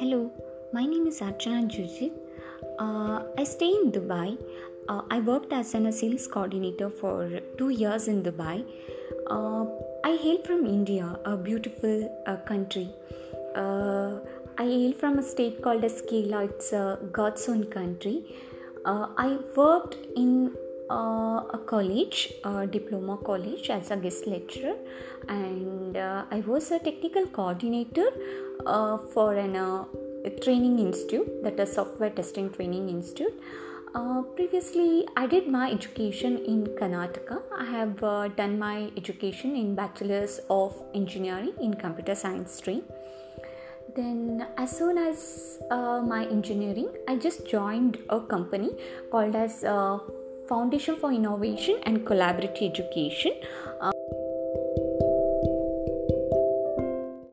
Hello, my name is Archana Jujit. Uh, I stay in Dubai. Uh, I worked as an, sales coordinator for two years in Dubai. Uh, I hail from India, a beautiful uh, country. Uh, I hail from a state called as Kerala. It's a God's own country. Uh, I worked in uh, a college, a diploma college, as a guest lecturer, and uh, I was a technical coordinator for an uh, training institute, that is software testing training institute. Uh, previously, I did my education in Karnataka. I have uh, done my education in Bachelor's of Engineering in Computer Science stream. Then, as soon as uh, my engineering, I just joined a company called as uh, Foundation for Innovation and Collaborative Education. Uh,